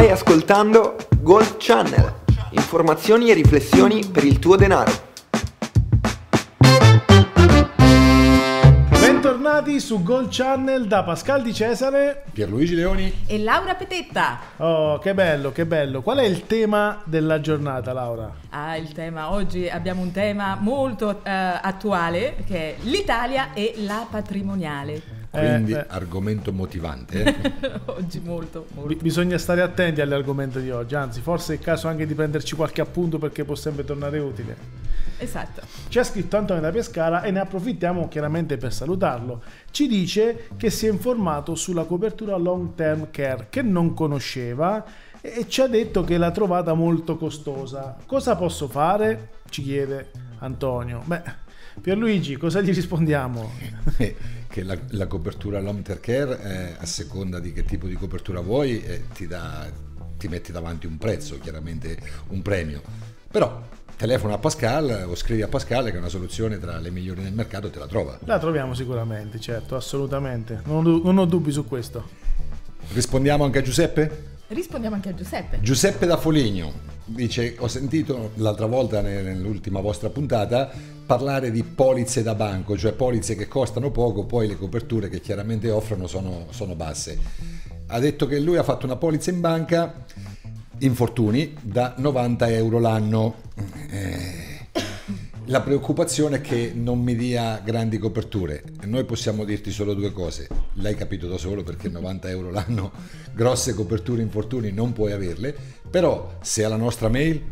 Stai ascoltando Gold Channel. Informazioni e riflessioni per il tuo denaro. Bentornati su Gold Channel da Pascal Di Cesare Pierluigi Leoni. E Laura Petetta. Oh, che bello, che bello. Qual è il tema della giornata, Laura? Ah, il tema. Oggi abbiamo un tema molto eh, attuale che è l'Italia e la patrimoniale. Quindi Eh, eh. argomento motivante. eh? oggi molto, molto. Bi- bisogna stare attenti all'argomento di oggi, anzi, forse è il caso anche di prenderci qualche appunto perché può sempre tornare utile. Esatto. Ci ha scritto Antonio da Pescara e ne approfittiamo chiaramente per salutarlo. Ci dice che si è informato sulla copertura long term care che non conosceva e ci ha detto che l'ha trovata molto costosa. Cosa posso fare? Ci chiede Antonio. Beh, Pierluigi, cosa gli rispondiamo? che la, la copertura long term care, eh, a seconda di che tipo di copertura vuoi, eh, ti, dà, ti metti davanti un prezzo, chiaramente un premio. Però telefona a Pascal o scrivi a Pascal che è una soluzione tra le migliori del mercato te la trova. La troviamo sicuramente, certo, assolutamente. Non non ho dubbi su questo. Rispondiamo anche a Giuseppe? Rispondiamo anche a Giuseppe. Giuseppe da Foligno dice: Ho sentito l'altra volta ne- nell'ultima vostra puntata parlare di polizze da banco, cioè polizze che costano poco, poi le coperture che chiaramente offrono sono, sono basse. Ha detto che lui ha fatto una polizza in banca, infortuni, da 90 euro l'anno. Eh, la preoccupazione è che non mi dia grandi coperture. Noi possiamo dirti solo due cose. L'hai capito da solo perché 90 euro l'anno, grosse coperture infortuni non puoi averle. Però se alla nostra mail,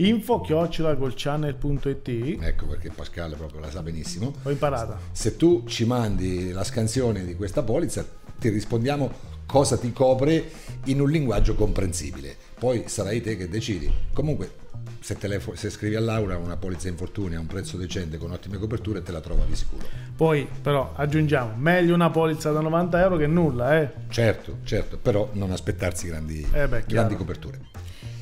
Info chiocciolagolchannel.it ecco perché Pascal proprio la sa benissimo, Ho imparata. se tu ci mandi la scansione di questa polizza ti rispondiamo cosa ti copre in un linguaggio comprensibile. Poi sarai te che decidi. Comunque se, telefo- se scrivi a Laura una polizza infortuni a un prezzo decente con ottime coperture te la trova di sicuro. Poi però aggiungiamo, meglio una polizza da 90 euro che nulla, eh. Certo, certo, però non aspettarsi grandi, Eh beh, grandi coperture.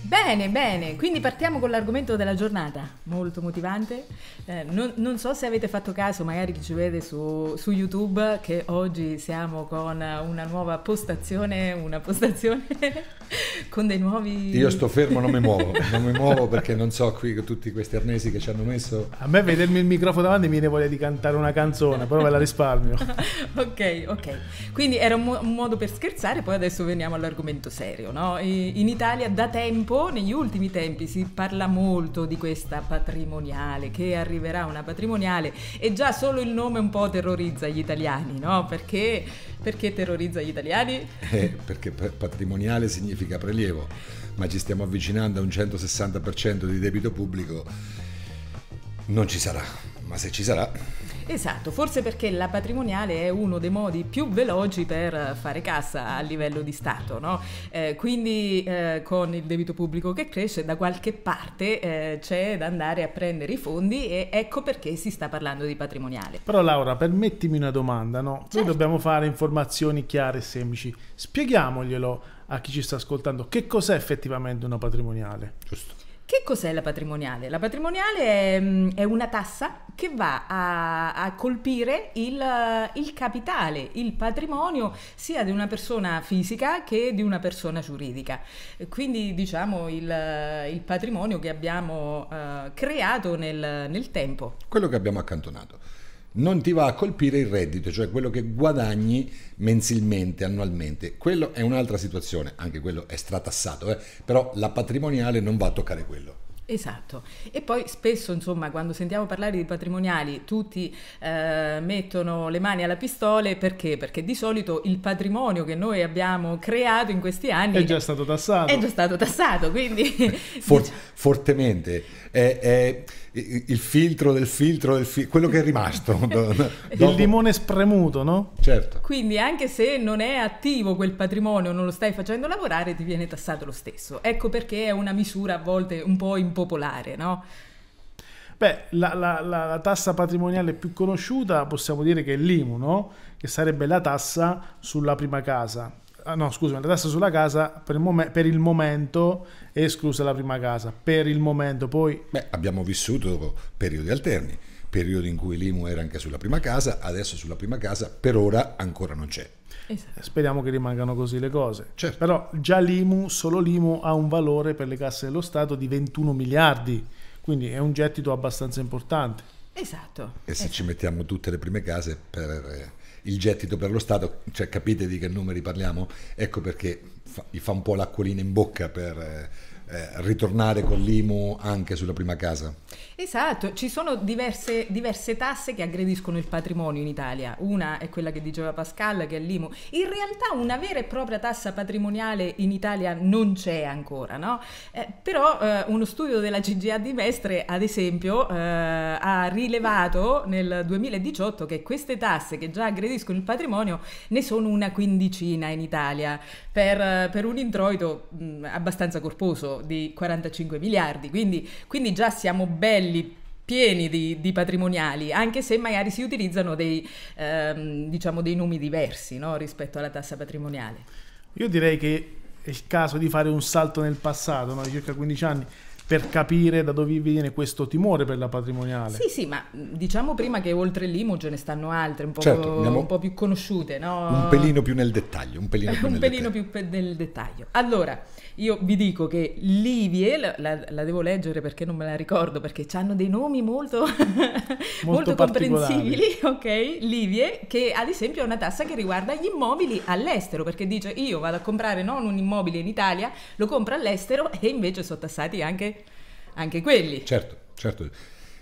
Bene, bene, quindi partiamo con l'argomento della giornata, molto motivante. Eh, non, non so se avete fatto caso, magari chi ci vede su, su YouTube, che oggi siamo con una nuova postazione, una postazione con dei nuovi... Io sto fermo, non mi muovo, non mi muovo perché non so qui con tutti questi arnesi che ci hanno messo. A me vedermi il microfono davanti mi viene voglia di cantare una canzone, però ve la risparmio. ok, ok. Quindi era un, mo- un modo per scherzare, poi adesso veniamo all'argomento serio. No? In Italia da tempo, negli ultimi tempi, si parla molto di questa patrimoniale, che arriverà una patrimoniale e già solo il nome un po' terrorizza gli italiani, no? Perché, perché terrorizza gli italiani? Eh, perché pa- patrimoniale significa prelievo, ma ci stiamo avvicinando a un 160% di debito pubblico. Non ci sarà, ma se ci sarà, Esatto, forse perché la patrimoniale è uno dei modi più veloci per fare cassa a livello di Stato, no? Eh, quindi eh, con il debito pubblico che cresce da qualche parte eh, c'è da andare a prendere i fondi e ecco perché si sta parlando di patrimoniale. Però Laura, permettimi una domanda, no? Noi Certo. dobbiamo fare informazioni chiare e semplici. Spieghiamoglielo a chi ci sta ascoltando. Che cos'è effettivamente una patrimoniale? giusto? Che cos'è la patrimoniale? La patrimoniale è, mm, è una tassa che va a, a colpire il, il capitale, il patrimonio sia di una persona fisica che di una persona giuridica. Quindi diciamo il, il patrimonio che abbiamo eh, creato nel, nel tempo. Quello che abbiamo accantonato. Non ti va a colpire il reddito, cioè quello che guadagni mensilmente, annualmente. Quello è un'altra situazione, anche quello è stratassato, eh, però la patrimoniale non va a toccare quello. Esatto, e poi spesso insomma quando sentiamo parlare di patrimoniali tutti eh, mettono le mani alla pistole perché? Perché di solito il patrimonio che noi abbiamo creato in questi anni È già stato tassato. è già stato tassato, quindi For- fortemente. È, è il filtro del filtro del filtro, quello che è rimasto. Il limone spremuto, no? Certo. quindi anche se non è attivo quel patrimonio, non lo stai facendo lavorare, ti viene tassato lo stesso. Ecco perché è una misura a volte un po' impopolare, no? Beh, la, la- la- la tassa patrimoniale più conosciuta possiamo dire che è l'IMU, no? Che sarebbe la tassa sulla prima casa. Ah, no, scusami, la tassa sulla casa per il, mom- per il momento è esclusa la prima casa. Per il momento, poi Beh, abbiamo vissuto periodi alterni. periodo in cui l'IMU era anche sulla prima casa, adesso sulla prima casa per ora ancora non c'è. Esatto. Speriamo che rimangano così le cose. Certo. Però già l'IMU, solo l'IMU ha un valore per le casse dello Stato di 21 miliardi, quindi è un gettito abbastanza importante. Esatto. E se esatto. ci mettiamo tutte le prime case per eh, il gettito per lo Stato, cioè capite di che numeri parliamo? Ecco perché fa, gli fa un po' l'acquolina in bocca per eh, eh, ritornare con l'IMU anche sulla prima casa. Esatto, ci sono diverse, diverse, tasse che aggrediscono il patrimonio in Italia. Una è quella che diceva Pascal, che è l'IMU. In realtà una vera e propria tassa patrimoniale in Italia non c'è ancora, no? Eh, però eh, uno studio della CGA di Mestre, ad esempio, eh, ha rilevato nel 2018 che queste tasse che già aggrediscono il patrimonio ne sono una quindicina in Italia per, per un introito mh, abbastanza corposo di 45 miliardi. Quindi, quindi già siamo belli pieni di, di, patrimoniali, anche se magari si utilizzano dei, ehm, diciamo dei nomi diversi no? rispetto alla tassa patrimoniale. Io direi che è il caso di fare un salto nel passato, no? di circa 15 anni, per capire da dove viene questo timore per la patrimoniale. Sì, sì, ma diciamo prima che oltre l'IMU ce ne stanno altre, un po', Certo, andiamo un po più conosciute, no? Un pelino più nel dettaglio, un pelino più un nel pelino dettaglio. più pe- nel dettaglio. Allora, io vi dico che Livie, la, la- la devo leggere perché non me la ricordo, perché hanno dei nomi molto, molto, comprensibili, ok? Livie, che ad esempio è una tassa che riguarda gli immobili all'estero, perché dice io vado a comprare non un immobile in Italia, lo compro all'estero e invece sono tassati anche, anche quelli. Certo, certo.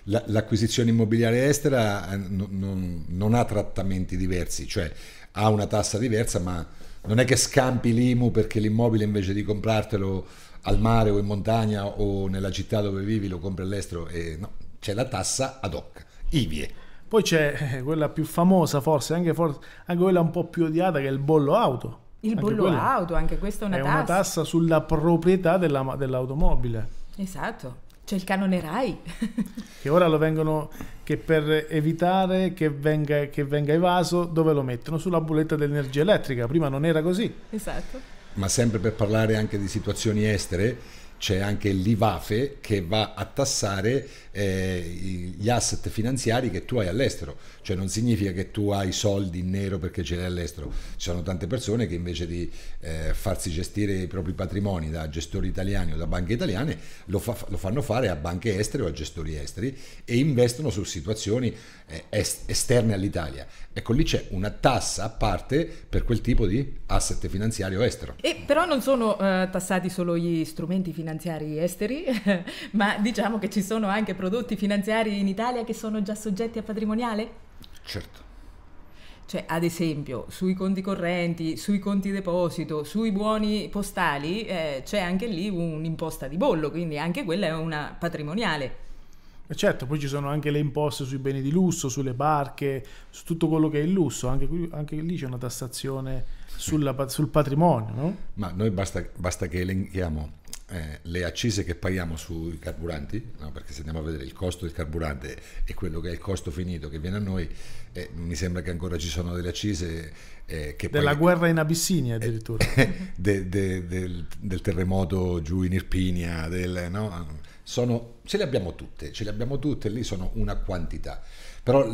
La- l'acquisizione immobiliare estera eh, non, non- non ha trattamenti diversi, cioè ha una tassa diversa, ma non è che scampi l'IMU perché l'immobile invece di comprartelo al mare o in montagna o nella città dove vivi lo compri all'estero e no, c'è la tassa ad hoc, IVIE. Poi c'è eh, quella più famosa, forse anche, for- anche quella un po' più odiata, che è il bollo auto. Il Anche bollo auto, anche questa è una è tassa. una tassa sulla proprietà della- dell'automobile. Esatto. C'è il canone RAI. Che ora lo vengono, che per evitare che venga, che venga evaso, dove lo mettono? Sulla bolletta dell'energia elettrica. Prima non era così. esatto. Ma sempre per parlare anche di situazioni estere, c'è anche l'IVAFE che va a tassare eh, gli asset finanziari che tu hai all'estero, cioè non significa che tu hai soldi in nero perché ce li hai all'estero, ci sono tante persone che invece di eh, farsi gestire i propri patrimoni da gestori italiani o da banche italiane lo, fa- lo fanno fare a banche estere o a gestori esteri e investono su situazioni eh, est- esterne all'Italia. Ecco lì c'è una tassa a parte per quel tipo di asset finanziario estero. E però non sono eh, tassati solo gli strumenti finanziari esteri, ma diciamo che ci sono anche prodotti finanziari in Italia che sono già soggetti a patrimoniale? Certo. Cioè, ad esempio, sui conti correnti, sui conti deposito, sui buoni postali, eh, c'è anche lì un'imposta di bollo, quindi anche quella è una patrimoniale. Certo, poi ci sono anche le imposte sui beni di lusso, sulle barche, su tutto quello che è il lusso. Anche, qui- anche lì c'è una tassazione sulla sul patrimonio, no? Ma noi basta, basta che elenchiamo eh, le accise che paghiamo sui carburanti, no? perché se andiamo a vedere il costo del carburante e quello che è il costo finito che viene a noi, eh, mi sembra che ancora ci sono delle accise eh, che Della poi- guerra in Abissinia addirittura. de- de- del, del terremoto giù in Irpinia, del, no? sono, ce le abbiamo tutte, ce le abbiamo tutte, lì sono una quantità. Però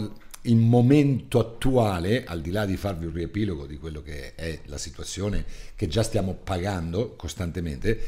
il momento attuale, al di là di farvi un riepilogo di quello che è la situazione che già stiamo pagando costantemente,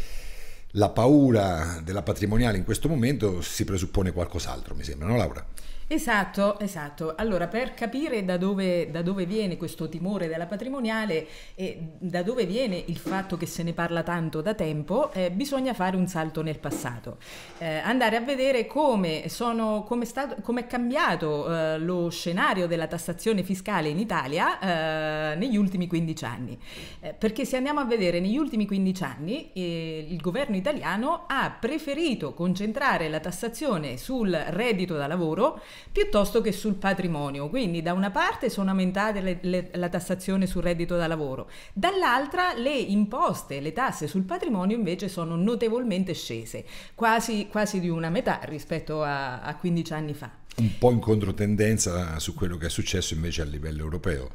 la paura della patrimoniale in questo momento si presuppone qualcos'altro, mi sembra, no Laura? Esatto, esatto. Allora, per capire da dove, da dove viene questo timore della patrimoniale e da dove viene il fatto che se ne parla tanto da tempo, eh, bisogna fare un salto nel passato, Eh, andare a vedere come, sono, come, è, stato, come è cambiato eh, lo scenario della tassazione fiscale in Italia eh, negli ultimi 15 anni. Eh, perché se andiamo a vedere negli ultimi 15 anni, eh, il governo italiano ha preferito concentrare la tassazione sul reddito da lavoro piuttosto che sul patrimonio. Quindi da una parte sono aumentate le- le- la tassazione sul reddito da lavoro, dall'altra le imposte, le tasse sul patrimonio invece sono notevolmente scese, quasi, quasi di una metà rispetto a, a 15 anni fa. un po' in controtendenza su quello che è successo invece a livello europeo,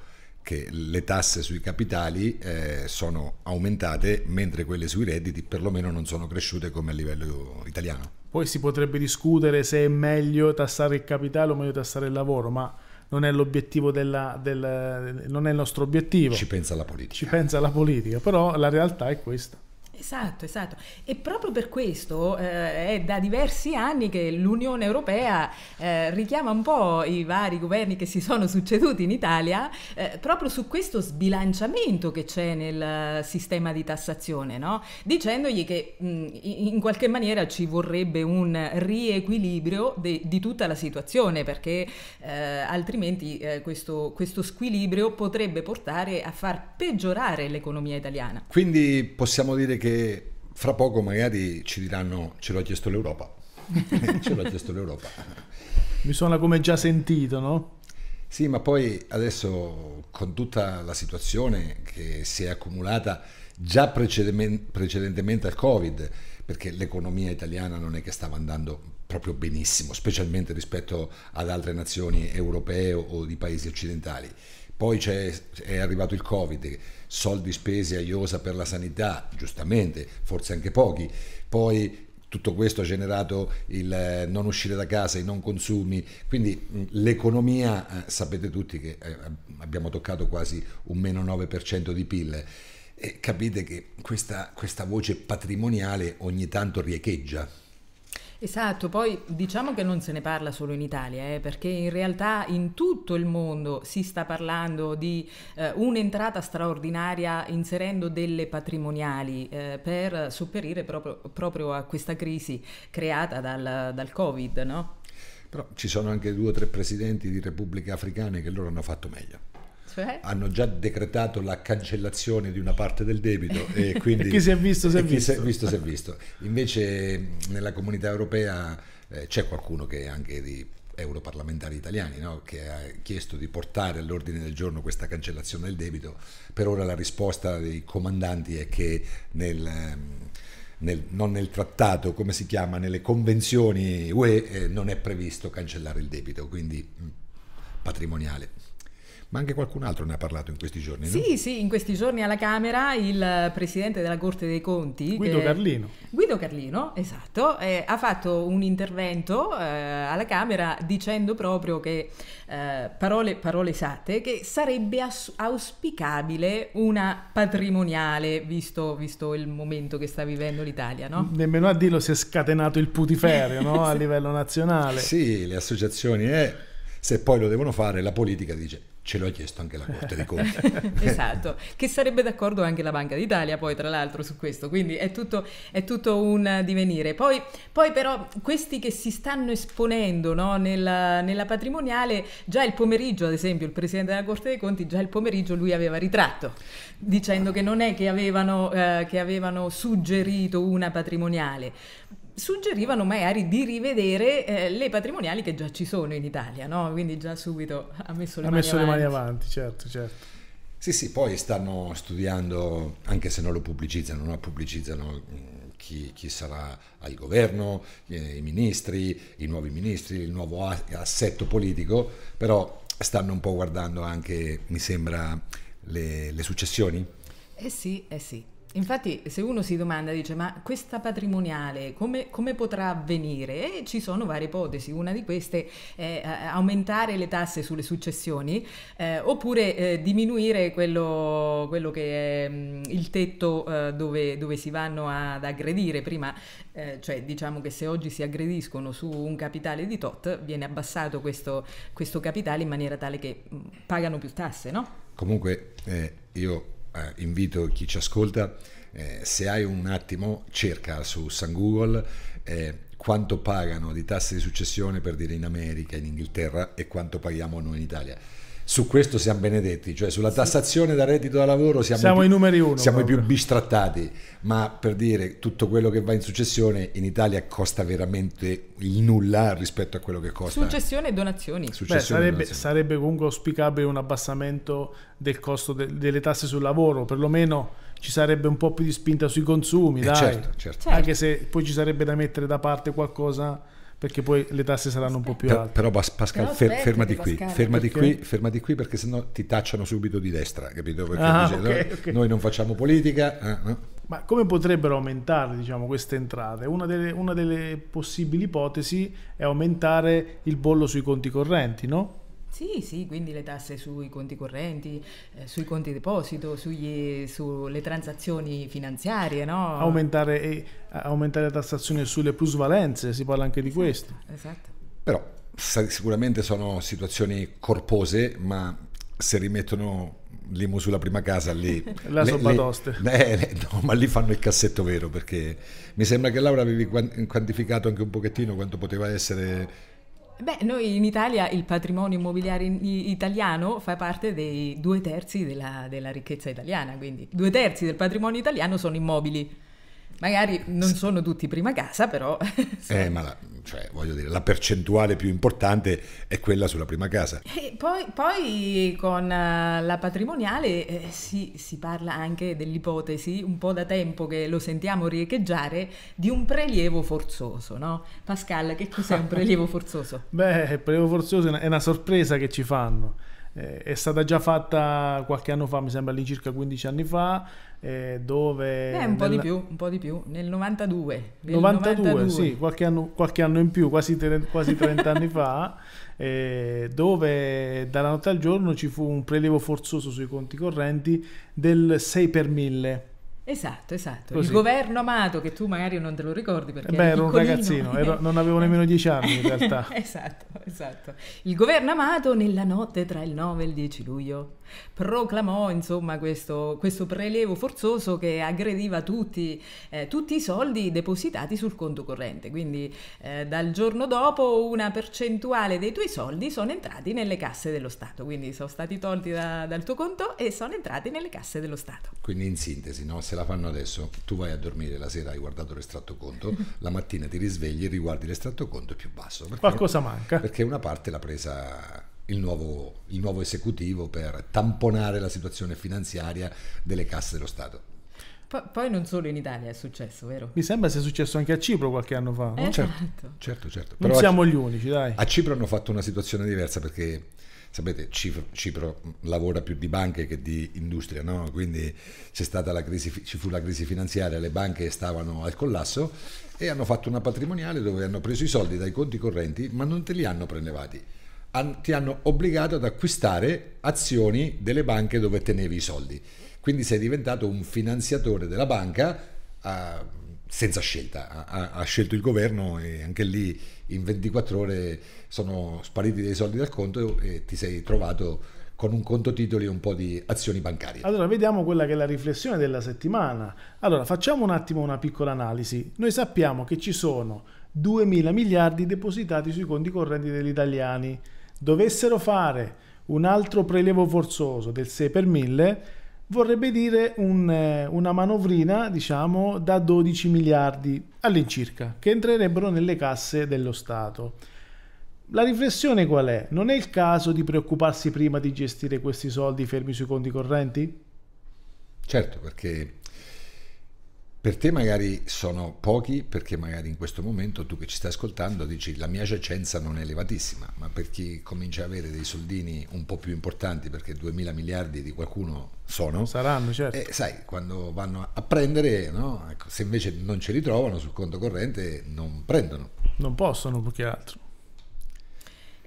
che le tasse sui capitali eh, sono aumentate mentre quelle sui redditi perlomeno non sono cresciute come a livello italiano. Poi si potrebbe discutere se è meglio tassare il capitale o meglio tassare il lavoro, ma non è l'obiettivo della, del, non è il nostro obiettivo. Ci pensa la politica. Ci pensa la politica, però la realtà è questa. Esatto, esatto. E proprio per questo eh, è da diversi anni che l'Unione Europea eh, richiama un po' i vari governi che si sono succeduti in Italia eh, proprio su questo sbilanciamento che c'è nel sistema di tassazione, no? dicendogli che mh, in qualche maniera ci vorrebbe un riequilibrio de, di tutta la situazione perché eh, altrimenti eh, questo, questo squilibrio potrebbe portare a far peggiorare l'economia italiana. Quindi possiamo dire che che fra poco magari ci diranno ce l'ha chiesto l'Europa. ce l'ha chiesto l'Europa. Mi suona come già sentito, no? Sì, ma poi adesso con tutta la situazione che si è accumulata già precedentemente al Covid, perché l'economia italiana non è che stava andando proprio benissimo, specialmente rispetto ad altre nazioni europee o di paesi occidentali. Poi è arrivato il Covid, soldi spesi a IOSA per la sanità, giustamente, forse anche pochi. Poi tutto questo ha generato il eh, non uscire da casa, i non consumi, quindi l'economia, eh, sapete tutti che eh, abbiamo toccato quasi un meno 9% di PIL e capite che questa, questa voce patrimoniale ogni tanto riecheggia. Esatto, poi diciamo che non se ne parla solo in Italia, eh, perché in realtà in tutto il mondo si sta parlando di eh, un'entrata straordinaria inserendo delle patrimoniali eh, per sopperire proprio, proprio, a questa crisi creata dal, dal Covid. No? Però ci sono anche due o tre presidenti di repubbliche africane che loro hanno fatto meglio. Cioè? hanno già decretato la cancellazione di una parte del debito e quindi e chi si è visto si è visto. Si è visto, si è visto. Invece nella comunità europea eh, c'è qualcuno che è anche di europarlamentari italiani no? che ha chiesto di portare all'ordine del giorno questa cancellazione del debito. Per ora la risposta dei comandanti è che nel, nel, non nel trattato, come si chiama, nelle convenzioni UE eh, non è previsto cancellare il debito, quindi patrimoniale ma anche qualcun altro ne ha parlato in questi giorni. Sì, no? sì, in questi giorni alla Camera il presidente della Corte dei Conti, Guido Carlino. Guido Carlino, esatto, eh, ha fatto un intervento eh, alla Camera dicendo proprio che, eh, parole, parole esatte, che sarebbe as- auspicabile una patrimoniale, visto, visto, il momento che sta vivendo l'Italia. No? Nemmeno a dirlo si è scatenato il putiferio no? a livello nazionale. Sì, le associazioni, eh, se poi lo devono fare, la politica dice ce l'ho chiesto anche la Corte dei Conti. esatto, che sarebbe d'accordo anche la Banca d'Italia poi tra l'altro su questo, quindi è tutto, è tutto un divenire. Poi, poi, però questi che si stanno esponendo no, nella, nella, patrimoniale, già il pomeriggio ad esempio il Presidente della Corte dei Conti, già il pomeriggio lui aveva ritratto, dicendo che non è che avevano, eh, che avevano suggerito una patrimoniale suggerivano magari di rivedere eh, le patrimoniali che già ci sono in Italia, no? quindi già subito ha messo le, ha mani, messo avanti. le mani avanti. certo, certo. Sì, sì, poi stanno studiando, anche se non lo pubblicizzano, no? pubblicizzano mm, chi, chi, sarà al governo, eh, i ministri, i nuovi ministri, il nuovo assetto politico, però stanno un po' guardando anche, mi sembra, le, le successioni. Eh sì, eh sì. Infatti, se uno si domanda, dice: Ma questa patrimoniale come, come potrà avvenire? E ci sono varie ipotesi. Una di queste è eh, aumentare le tasse sulle successioni eh, oppure eh, diminuire quello, quello, che è mh, mm, il tetto eh, dove, dove, si vanno ad aggredire. Prima, eh, cioè, diciamo che se oggi si aggrediscono su un capitale di tot, viene abbassato questo, questo capitale in maniera tale che mh, mm, pagano più tasse, no? Comunque, eh, io eh, invito chi ci ascolta, eh, se hai un attimo, cerca su San Google eh, quanto pagano di tasse di successione per dire in America, in Inghilterra e quanto paghiamo noi in Italia su questo siamo benedetti, cioè sulla tassazione da reddito da lavoro siamo, siamo i, più, i numeri uno. Siamo proprio. i più bistrattati, ma per dire tutto quello che va in successione in Italia costa veramente il nulla rispetto a quello che costa. Successione e donazioni. Successione Beh, sarebbe, donazioni. sarebbe, comunque auspicabile un abbassamento del costo de, delle tasse sul lavoro, perlomeno ci sarebbe un po' più di spinta sui consumi, eh dai. Certo, certo. Anche se poi ci sarebbe da mettere da parte qualcosa perché poi le tasse saranno un po' più alte. però Pas- Pascal, fer- fermati qui, Pascal. fermati qui, fermati qui perché sennò ti tacciano subito di destra, capito? Perché Ah, dice, ok, noi, ok. noi non facciamo politica, eh, no? Ma come potrebbero aumentare diciamo, queste entrate? Una delle, una delle possibili ipotesi è aumentare il bollo sui conti correnti, no? Sì, sì, quindi le tasse sui conti correnti, eh, sui conti deposito, sugli- sulle transazioni finanziarie, no? Aumentare, e- aumentare la tassazione sulle plusvalenze, si parla anche di questo. Esatto. Però sa- sicuramente sono situazioni corpose, ma se rimettono l'IMU sulla prima casa lì... La le- soppatoste. le- eh, le- no, ma lì fanno il cassetto vero perché mi sembra che Laura avevi quan- quantificato anche un pochettino quanto poteva essere... Beh, noi in Italia il patrimonio immobiliare italiano fa parte dei due terzi della, della ricchezza italiana, quindi due terzi del patrimonio italiano sono immobili. Magari non sono tutti prima casa, però... Eh, ma la, cioè, voglio dire, la percentuale più importante è quella sulla prima casa. E poi, poi con eh, la patrimoniale eh, si, si parla anche dell'ipotesi, un po' da tempo che lo sentiamo riecheggiare, di un prelievo forzoso, no? Pascal, che cos'è un prelievo forzoso? Beh, il prelievo forzoso è una, è una sorpresa che ci fanno. Eh, è stata già fatta qualche anno fa, mi sembra all'incirca 15 anni fa, eh, dove... Eh, un po' di nel- più, un po' di più, nel 92. nel 92, sì, qualche anno, qualche anno in più, quasi, tre- quasi 30 anni fa, eh, dove dalla notte al giorno ci fu un prelievo forzoso sui conti correnti del 6 per 1000. Esatto, esatto. Così. Il governo amato, che tu magari non te lo ricordi perché Eh beh, ero un ragazzino, ero- non avevo nemmeno 10 anni in realtà. esatto, esatto. Il governo amato nella notte tra il 9 e il 10 luglio proclamò insomma questo, questo prelevo forzoso che aggrediva tutti, eh, tutti i soldi depositati sul conto corrente. Quindi eh, dal giorno dopo una percentuale dei tuoi soldi sono entrati nelle casse dello Stato. Quindi sono stati tolti da- dal tuo conto e sono entrati nelle casse dello Stato. Quindi in sintesi, no? se la fanno adesso, tu vai a dormire la sera, hai guardato l'estratto conto, la mattina ti risvegli e riguardi l'estratto conto è più basso. Qualcosa manca. Perché una parte l'ha presa il nuovo, il nuovo esecutivo per tamponare la situazione finanziaria delle casse dello Stato. Po- poi non solo in Italia è successo, vero? Mi sembra sia successo anche a Cipro qualche anno fa. no? Esatto. Certo, certo. Non Però a- siamo gli unici, dai. A Cipro hanno fatto una situazione diversa perché, sapete, Cipro, Cipro lavora più di banche che di industria, no? Quindi c'è stata la crisi, ci fu la crisi finanziaria, le banche stavano al collasso e hanno fatto una patrimoniale dove hanno preso i soldi dai conti correnti ma non te li hanno prelevati. Ti hanno obbligato ad acquistare azioni delle banche dove tenevi i soldi. Quindi sei diventato un finanziatore della banca ah, senza scelta. Ha, ha- scelto il governo e anche lì in 24 ore sono spariti dei soldi dal conto e ti sei trovato con un conto titoli e un po' di azioni bancarie. Allora, vediamo quella che è la riflessione della settimana. Allora, facciamo un attimo una piccola analisi. Noi sappiamo che ci sono 2.000 miliardi depositati sui conti correnti degli italiani. Dovessero fare un altro prelevo forzoso del 6 per 1000, vorrebbe dire un, eh, una manovrina, diciamo, da 12 miliardi all'incirca, che entrerebbero nelle casse dello Stato. La riflessione qual è? Non è il caso di preoccuparsi prima di gestire questi soldi fermi sui conti correnti? Certo, perché per te magari sono pochi, perché magari in questo momento tu che ci stai ascoltando dici la mia giacenza non è elevatissima, ma per chi comincia ad avere dei soldini un po' più importanti, perché 2000 miliardi di qualcuno sono, Saranno, certo. e sai, quando vanno a prendere, no? Ecco, se invece non ce li trovano sul conto corrente, non prendono. Non possono più che altro.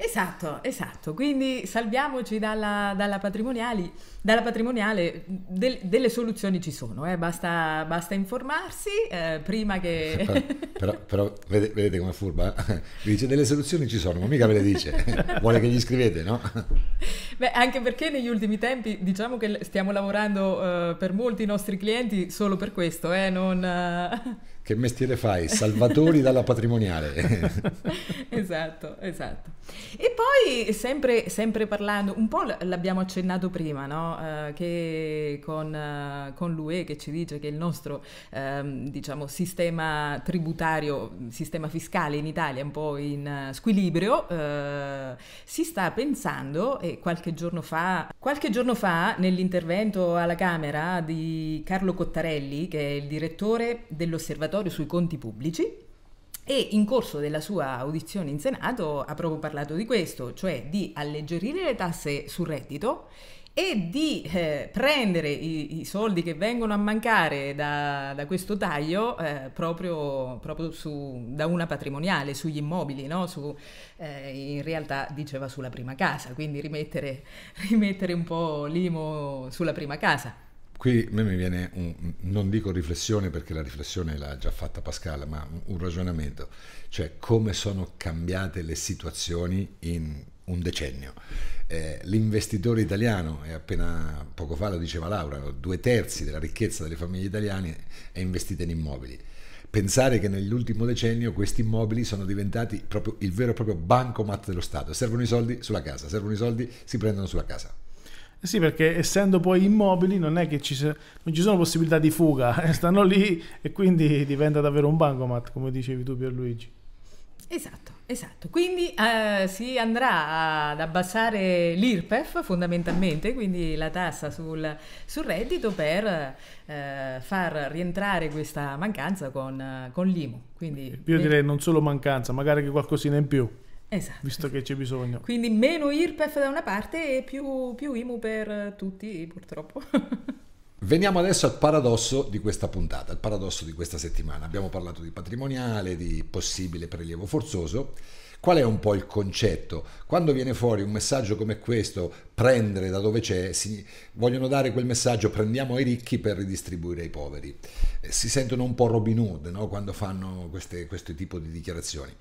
Esatto, esatto. Quindi salviamoci dalla, dalla dalla patrimoniale. del- delle soluzioni ci sono, eh, Basta, basta informarsi eh, prima che... Però, però, però vede- vedete come è furba? Vi dice delle soluzioni ci sono, ma mica ve le dice. Vuole che gli scrivete, no? Beh, anche perché negli ultimi tempi diciamo che stiamo lavorando eh, per molti nostri clienti solo per questo, eh, non... Che mestiere fai? Salvatori dalla patrimoniale. esatto, esatto. E poi sempre, sempre parlando, un po' l'abbiamo accennato prima, no? Eh, che con, eh, con l'UE che ci dice che il nostro ehm, diciamo, sistema tributario, sistema fiscale in Italia è un po' in eh, squilibrio, eh, si sta pensando, e qualche giorno fa, qualche giorno fa nell'intervento alla Camera di Carlo Cottarelli, che è il direttore dell'Osservatorio sui conti pubblici, e in corso della sua audizione in Senato ha proprio parlato di questo, cioè di alleggerire le tasse sul reddito e di eh, prendere i, i, soldi che vengono a mancare da, da questo taglio eh, proprio, proprio su, da una patrimoniale, sugli immobili, no? su, eh, in realtà diceva sulla prima casa, quindi rimettere, rimettere un po' l'IMO sulla prima casa. Qui a me mi viene, un, non dico riflessione perché la riflessione l'ha già fatta Pascal, ma un ragionamento, cioè come sono cambiate le situazioni in un decennio. Eh, l'investitore italiano, e appena poco fa lo diceva Laura, due terzi della ricchezza delle famiglie italiane è investita in immobili. Pensare che nell'ultimo decennio questi immobili sono diventati proprio il vero e proprio bancomat dello Stato. Servono i soldi sulla casa, servono i soldi, si prendono sulla casa. Eh sì, perché essendo poi immobili non è che ci, non ci sono possibilità di fuga, eh, stanno lì e quindi diventa davvero un bancomat, come dicevi tu Pierluigi. Esatto, esatto. Quindi eh, si andrà ad abbassare l'IRPEF fondamentalmente, quindi la tassa sul, sul reddito per eh, far rientrare questa mancanza con, con l'IMU. Quindi, Io direi non solo mancanza, magari che qualcosina in più. Esatto. Visto che c'è bisogno. Quindi meno IRPEF da una parte e più, più IMU per tutti purtroppo. Veniamo adesso al paradosso di questa puntata, il paradosso di questa settimana. Abbiamo parlato di patrimoniale, di possibile prelievo forzoso. Qual è un po' il concetto? Quando viene fuori un messaggio come questo, prendere da dove c'è, si, vogliono dare quel messaggio prendiamo ai ricchi per ridistribuire ai poveri. Eh, si sentono un po' Robin Hood no? quando fanno queste, questo tipo di dichiarazioni.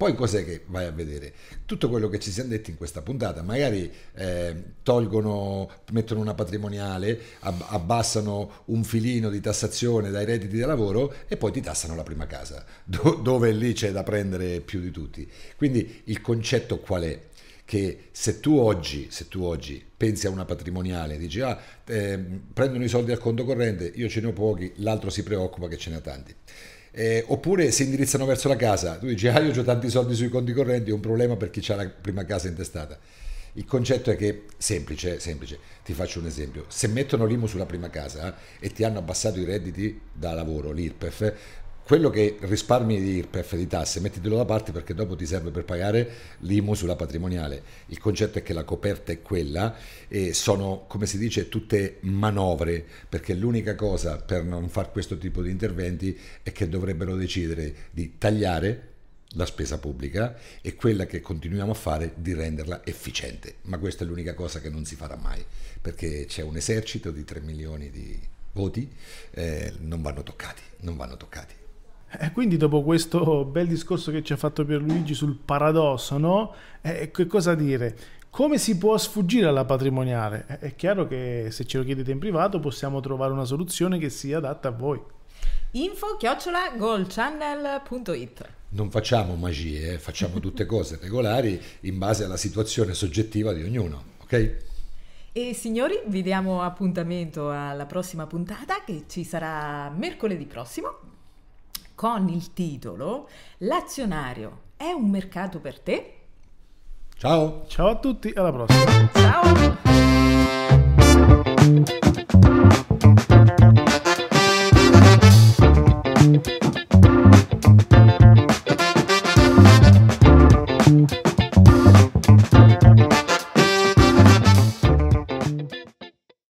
Poi cos'è che vai a vedere? Tutto quello che ci siamo detti in questa puntata, magari eh, tolgono, mettono una patrimoniale, abbassano un filino di tassazione dai redditi da lavoro e poi ti tassano la prima casa, dove lì c'è da prendere più di tutti. Quindi il concetto qual è? che se tu oggi, se tu oggi pensi a una patrimoniale, dici ah, eh, prendono i soldi al conto corrente, io ce ne ho pochi, l'altro si preoccupa che ce ne ha tanti eh, oppure si indirizzano verso la casa. Tu dici, ah, io ho tanti soldi sui conti correnti, è un problema per chi ha la prima casa intestata. Il concetto è che, semplice, semplice, ti faccio un esempio, se mettono l'IMU sulla prima casa eh, e ti hanno abbassato i redditi da lavoro, l'IRPEF, quello che risparmi di IRPEF di tasse, mettitelo da parte perché dopo ti serve per pagare l'IMU sulla patrimoniale. Il concetto è che la coperta è quella e sono, come si dice, tutte manovre, perché l'unica cosa per non fare questo tipo di interventi è che dovrebbero decidere di tagliare la spesa pubblica e quella che continuiamo a fare di renderla efficiente. Ma questa è l'unica cosa che non si farà mai, perché c'è un esercito di 3 milioni di voti, eh, non vanno toccati, non vanno toccati. E quindi dopo questo bel discorso che ci ha fatto Pierluigi sul paradosso, no? Eh, che cosa dire? Come si può sfuggire alla patrimoniale? Eh, è chiaro che se ce lo chiedete in privato possiamo trovare una soluzione che sia adatta a voi. Info chiocciola goldchannel.it Non facciamo magie, eh? facciamo tutte cose regolari in base alla situazione soggettiva di ognuno, ok? E signori, vi diamo appuntamento alla prossima puntata che ci sarà mercoledì prossimo con il titolo L'azionario è un mercato per te? Ciao! Ciao a tutti, alla prossima! Ciao!